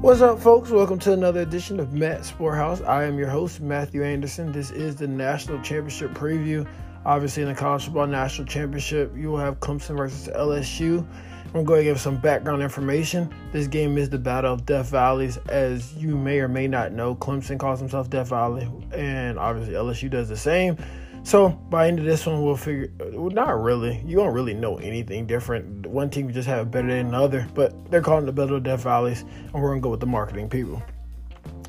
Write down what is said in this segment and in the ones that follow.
What's up, folks? Welcome to another edition of Matt Sporthouse. I am your host, Matthew Anderson. This is the National Championship preview. Obviously, in the College Football National Championship, you will have Clemson versus LSU. I'm going to give some background information. This game is the Battle of Death Valleys. As you may or may not know, Clemson calls himself Death Valley, and obviously LSU does the same. So by the end of this one, we'll figure. Well, not really. You don't really know anything different. One team just have better than another, but they're calling the Battle of Death Valleys, and we're gonna go with the marketing people.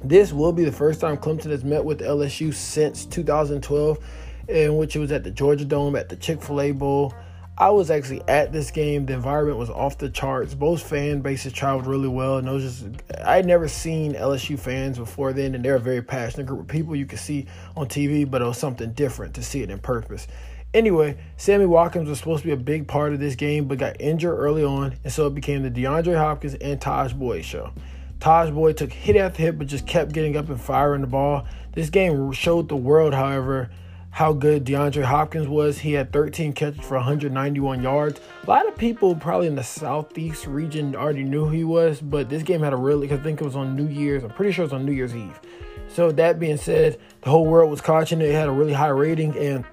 This will be the first time Clemson has met with LSU since 2012, in which it was at the Georgia Dome at the Chick Fil A Bowl. I was actually at this game. The environment was off the charts. Both fan bases traveled really well, and those just I had never seen LSU fans before then, and they're a very passionate group of people you could see on TV, but it was something different to see it in purpose. Anyway, Sammy Watkins was supposed to be a big part of this game, but got injured early on, and so it became the DeAndre Hopkins and Tajh Boyd show. Tajh Boyd took hit after hit, but just kept getting up and firing the ball. This game showed the world, however, how good DeAndre Hopkins was. He had 13 catches for 191 yards. A lot of people probably in the southeast region already knew who he was, but this game had a really, I think it was on New Year's. I'm pretty sure it was on New Year's Eve. So that being said, the whole world was catching it. It had a really high rating, and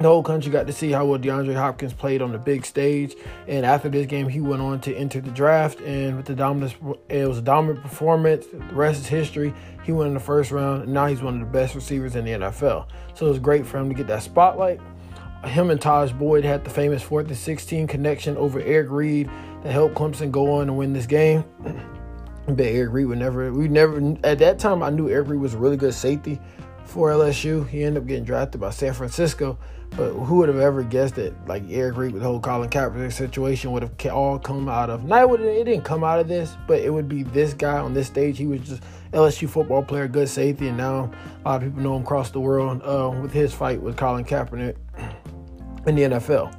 the whole country got to see how well DeAndre Hopkins played on the big stage. And after this game, he went on to enter the draft, and with the dominant, it was a dominant performance. The rest is history. He went in the first round, and now he's one of the best receivers in the NFL. So it was great for him to get that spotlight. Him and Tajh Boyd had the famous fourth and 16 connection over Eric Reid that helped Clemson go on and win this game. but Eric Reid would never, we never, at that time, I knew Eric Reid was a really good safety for LSU. He ended up getting drafted by San Francisco. But who would have ever guessed that, like Eric Reid with the whole Colin Kaepernick situation would have all come out of? Not it, it didn't come out of this, but it would be this guy on this stage. He was just LSU football player, good safety, and now a lot of people know him across the world uh, with his fight with Colin Kaepernick in the NFL.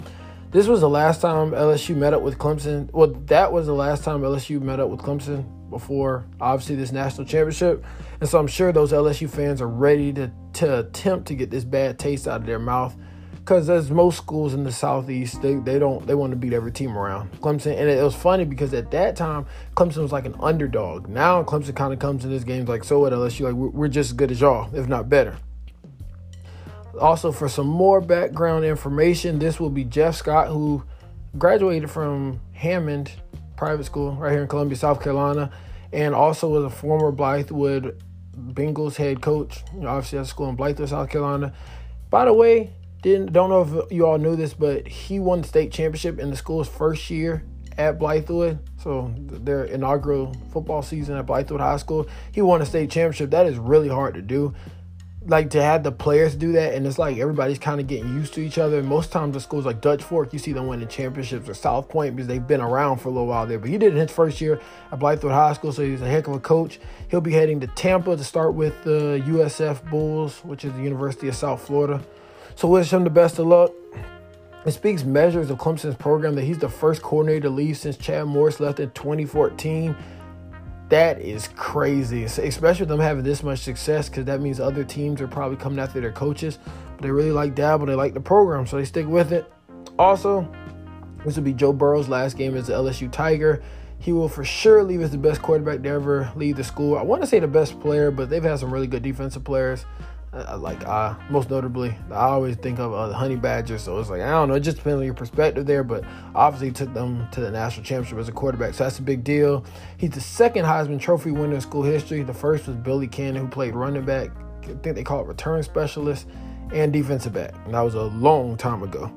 This was the last time LSU met up with Clemson. Well, that was the last time LSU met up with Clemson before, obviously, this national championship. And so I'm sure those LSU fans are ready to, to attempt to get this bad taste out of their mouth. Because as most schools in the southeast they, they don't they want to beat every team around. Clemson and it was funny because at that time clemson was like an underdog. Now clemson kind of comes in this game like so what lsu like we're, we're just as good as y'all if not better. Also for some more background information this will be jeff scott who graduated from hammond private school right here in columbia south carolina and also was a former blythewood bengals head coach obviously at school in blythewood south carolina by the way didn't don't know if you all knew this, but he won the state championship in the school's first year at Blythewood. So their inaugural football season at Blythewood High School, he won a state championship. That is really hard to do. Like to have the players do that, and it's like everybody's kind of getting used to each other. and Most times, the schools like Dutch Fork, you see them winning championships, or South Pointe because they've been around for a little while there. But he did it his first year at Blythewood High School, so he's a heck of a coach. He'll be heading to Tampa to start with the USF Bulls, which is the University of South Florida. So wish him the best of luck. It speaks measures of Clemson's program that he's the first coordinator to leave since Chad Morris left in 2014. That is crazy, especially with them having this much success because that means other teams are probably coming after their coaches. But they really like Dabo, they like the program, so they stick with it. Also, this will be Joe Burrow's last game as the LSU Tiger. He will for sure leave as the best quarterback to ever leave the school. I want to say the best player, but they've had some really good defensive players. Uh, like uh, most notably, I always think of uh, the Honey Badgers. So it's like I don't know. It just depends on your perspective there. But obviously, took them to the national championship as a quarterback, so that's a big deal. He's the second Heisman Trophy winner in school history. The first was Billy Cannon, who played running back. I think they call it return specialist and defensive back. And that was a long time ago.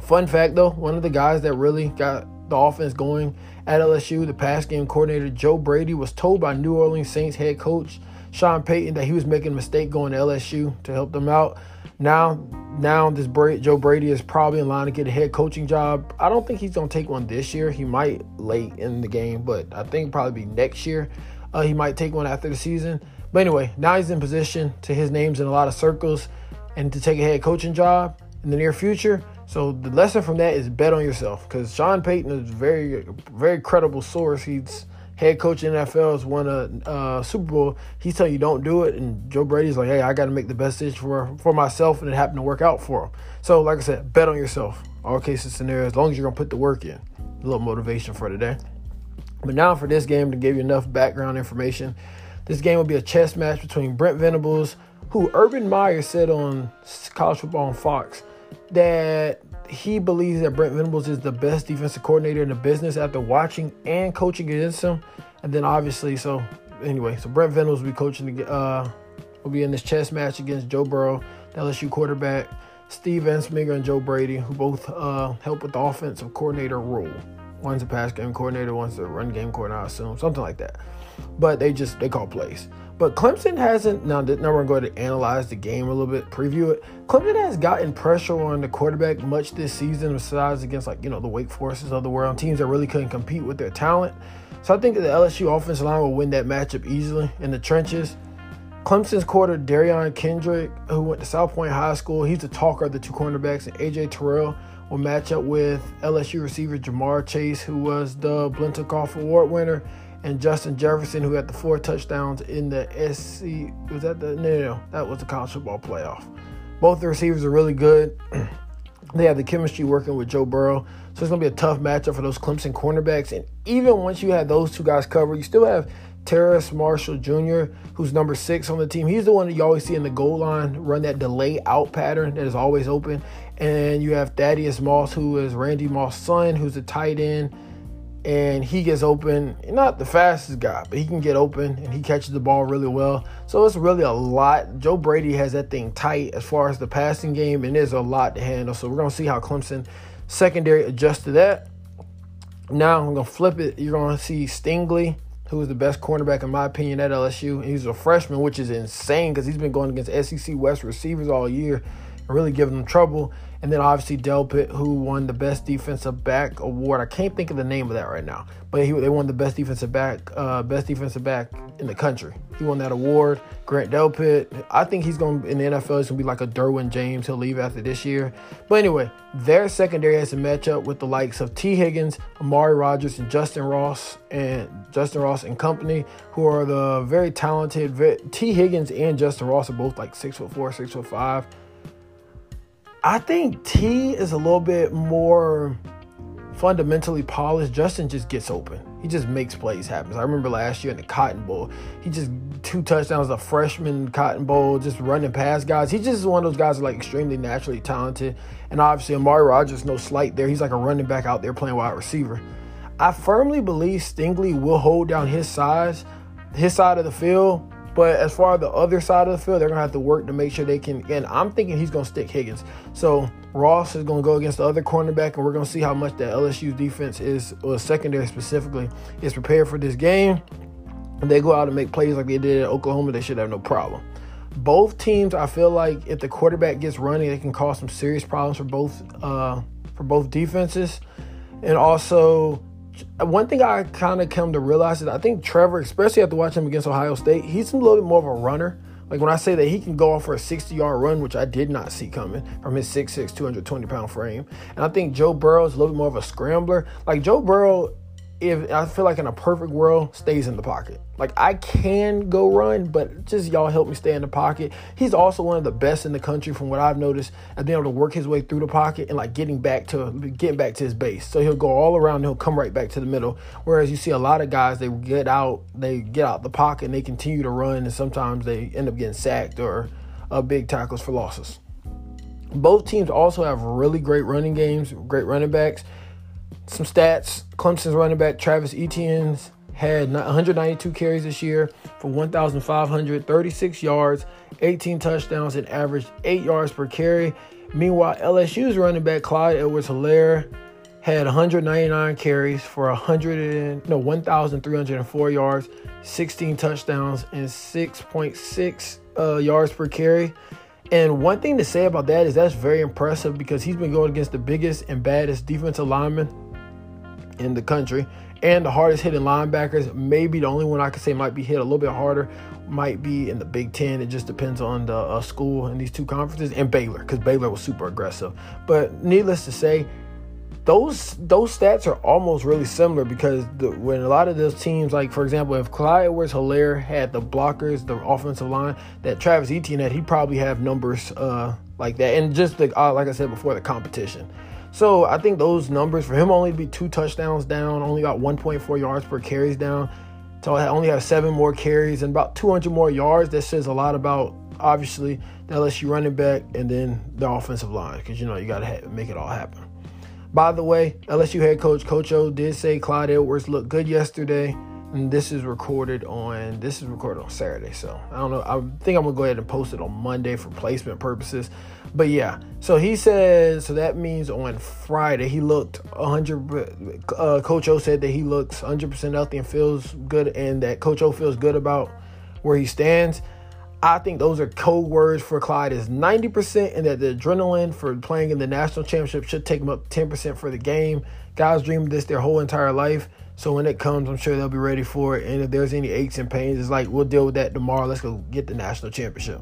Fun fact though, one of the guys that really got the offense going at LSU, the pass game coordinator Joe Brady, was told by New Orleans Saints head coach Sean Payton that he was making a mistake going to LSU to help them out. Now, now this Joe Brady is probably in line to get a head coaching job. I don't think he's gonna take one this year. He might late in the game, but I think probably be next year. Uh, he might take one after the season. But anyway, now he's in position to his name's in a lot of circles and to take a head coaching job in the near future. So the lesson from that is bet on yourself because Sean Payton is very, very credible source. He's head coach in NFL has won a uh, Super Bowl. He's telling you don't do it, and Joe Brady's like, hey, I got to make the best decision for for myself, and it happened to work out for him. So, like I said, bet on yourself. All cases scenarios, as long as you're gonna put the work in. A little motivation for today. But now for this game to give you enough background information, this game will be a chess match between Brent Venables, who Urban Meyer said on College Football on Fox that he believes that Brent Venables is the best defensive coordinator in the business after watching and coaching against him. And then obviously, so anyway, so Brent Venables will be coaching, uh, will be in this chess match against Joe Burrow, the LSU quarterback, Steve Ensminger, and Joe Brady, who both uh, help with the offensive coordinator role. One's a pass game coordinator, one's a run game coordinator, I assume, something like that. But they just they call plays. But Clemson hasn't now. Now we're going to analyze the game a little bit, preview it. Clemson has gotten pressure on the quarterback much this season, besides against like you know the Wake Forests of the world, teams that really couldn't compete with their talent. So I think the LSU offensive line will win that matchup easily in the trenches. Clemson's quarter Derion Kendrick, who went to South Pointe High School, he's the talker of the two cornerbacks, and AJ Terrell will match up with LSU receiver Ja'Marr Chase, who was the Biletnikoff Award winner and Justin Jefferson, who had the four touchdowns in the SC. Was that the no, no, no that was the college football playoff. Both the receivers are really good. they have the chemistry working with Joe Burrow, so it's gonna be a tough matchup for those Clemson cornerbacks. And even once you have those two guys covered, you still have Terrace Marshall Jr., who's number six on the team. He's the one that you always see in the goal line run that delay out pattern that is always open. And you have Thaddeus Moss, who is Randy Moss' son, who's a tight end and he gets open. Not the fastest guy, but he can get open and he catches the ball really well. So it's really a lot. Joe Brady has that thing tight as far as the passing game, and there's a lot to handle. So we're gonna see how Clemson secondary adjusts to that. Now I'm gonna flip it. You're gonna see Stingley, who is the best cornerback in my opinion at LSU. He's a freshman, which is insane because he's been going against SEC West receivers all year and really giving them trouble. And then obviously Delpit, who won the Best Defensive Back award. I can't think of the name of that right now, but he, they won the Best Defensive Back, uh, Best Defensive Back in the country. He won that award. Grant Delpit. I think he's going to in the NFL. He's going to be like a Derwin James. He'll leave after this year. But anyway, their secondary has to match up with the likes of Tee Higgins, Amari Rodgers, and Justin Ross and Justin Ross and company, who are the very talented. Tee Higgins and Justin Ross are both like six foot four, six foot five I think Tee is a little bit more fundamentally polished. Justin just gets open. He just makes plays happen. I remember last year in the Cotton Bowl, he just two touchdowns, a freshman Cotton Bowl, just running past guys. He just one of those guys like extremely naturally talented. And obviously, Amari Rodgers, no slight there. He's like a running back out there playing wide receiver. I firmly believe Stingley will hold down his size, his side of the field but as far as the other side of the field, they're gonna have to work to make sure they can. And I'm thinking he's gonna stick Higgins. So Ross is gonna go against the other cornerback, and we're gonna see how much the LSU defense is, or secondary specifically, is prepared for this game. They go out and make plays like they did at Oklahoma, they should have no problem. Both teams, I feel like if the quarterback gets running, it can cause some serious problems for both uh, for both defenses. And also, one thing I kind of come to realize is I think Trevor, especially after watching him against Ohio State, he's a little bit more of a runner. Like when I say that he can go off for a 60 yard run, which I did not see coming from his 6'6, 220 pound frame. And I think Joe Burrow is a little bit more of a scrambler. Like Joe Burrow if I feel like in a perfect world, stays in the pocket. Like I can go run, but just y'all help me stay in the pocket. He's also one of the best in the country from what I've noticed at being able to work his way through the pocket and like getting back to getting back to his base. So he'll go all around he'll come right back to the middle. Whereas you see a lot of guys they get out, they get out the pocket and they continue to run and sometimes they end up getting sacked or uh, big tackles for losses. Both teams also have really great running games, great running backs. Some stats Clemson's running back Travis Etienne's had 192 carries this year for 1,536 yards, 18 touchdowns, and averaged 8 yards per carry. Meanwhile, LSU's running back Clyde Edwards Helaire had 199 carries for 100 no 1,304 yards, 16 touchdowns, and 6.6 uh, yards per carry. And one thing to say about that is that's very impressive because he's been going against the biggest and baddest defensive linemen in the country and the hardest hitting linebackers. Maybe the only one I could say might be hit a little bit harder might be in the Big Ten. It just depends on the uh, school in these two conferences and Baylor because Baylor was super aggressive. But needless to say, those those stats are almost really similar because the, when a lot of those teams, like for example, if Clyde Edwards Helaire had the blockers, the offensive line that Travis Etienne had, he probably have numbers uh, like that. And just the, uh, like I said before, the competition. So I think those numbers for him only be two touchdowns down, only got 1.4 yards per carries down. So I only have seven more carries and about 200 more yards. That says a lot about obviously the LSU running back and then the offensive line because you know you got to make it all happen. By the way, LSU head coach Coach O did say Clyde Edwards looked good yesterday. And this is recorded on this is recorded on Saturday, so I don't know. I think I'm gonna go ahead and post it on Monday for placement purposes. But yeah, so he says so that means on Friday he looked 100. Uh, Coach O said that he looks 100 percent healthy and feels good, and that Coach O feels good about where he stands. I think those are code words for Clyde is 90% and that the adrenaline for playing in the national championship should take him up 10% for the game. Guys dream of this their whole entire life. So when it comes, I'm sure they'll be ready for it. And if there's any aches and pains, it's like we'll deal with that tomorrow. Let's go get the national championship.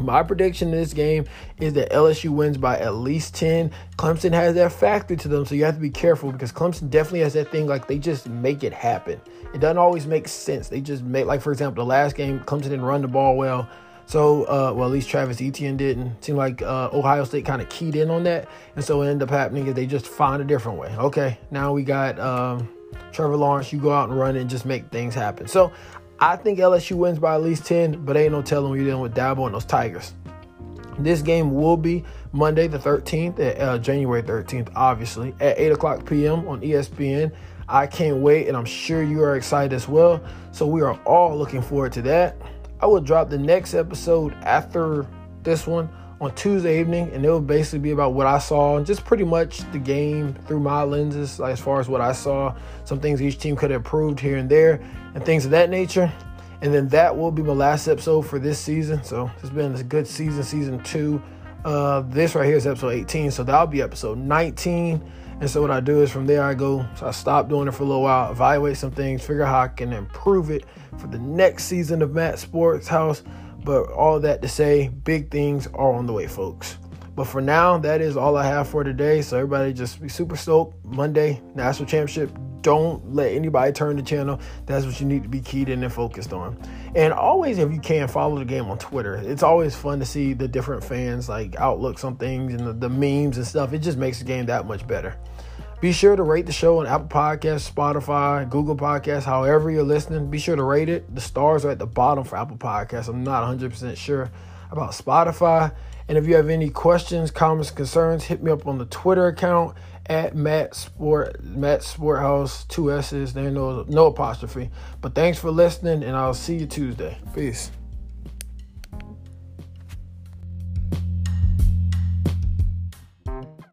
My prediction in this game is that LSU wins by at least 10. Clemson has that factor to them, so you have to be careful because Clemson definitely has that thing like they just make it happen. It doesn't always make sense. They just make, like, for example, the last game, Clemson didn't run the ball well. So, uh, well, at least Travis Etienne didn't. Seemed like uh, Ohio State kind of keyed in on that. And so what ended up happening is they just find a different way. Okay, now we got um, Trevor Lawrence. You go out and run and just make things happen. So I think LSU wins by at least 10, but ain't no telling when you're dealing with Dabo and those Tigers. This game will be Monday the 13th, uh, January 13th, obviously, at 8 o'clock p.m. on ESPN. I can't wait, and I'm sure you are excited as well. So we are all looking forward to that. I will drop the next episode after this one on Tuesday evening, and it will basically be about what I saw and just pretty much the game through my lenses, like as far as what I saw, some things each team could have improved here and there, and things of that nature. And then that will be my last episode for this season. So it's been a good season, season two. Uh, this right here is episode 18, so that'll be episode 19. And so what I do is from there I go, so I stop doing it for a little while, evaluate some things, figure out how I can improve it for the next season of Matt Sports House. But all that to say, big things are on the way, folks. But for now, that is all I have for today. So everybody just be super stoked. Monday, national championship. Don't let anybody turn the channel. That's what you need to be keyed in and focused on. And always, if you can, follow the game on Twitter. It's always fun to see the different fans like outlooks on things and the, the memes and stuff. It just makes the game that much better. Be sure to rate the show on Apple Podcasts, Spotify, Google Podcasts, however you're listening. Be sure to rate it. The stars are at the bottom for Apple Podcasts. I'm not 100% sure about Spotify. And if you have any questions, comments, concerns, hit me up on the Twitter account at Matt Sport Matt Sporthouse, two S's, there no no apostrophe. But thanks for listening, and I'll see you Tuesday. Peace.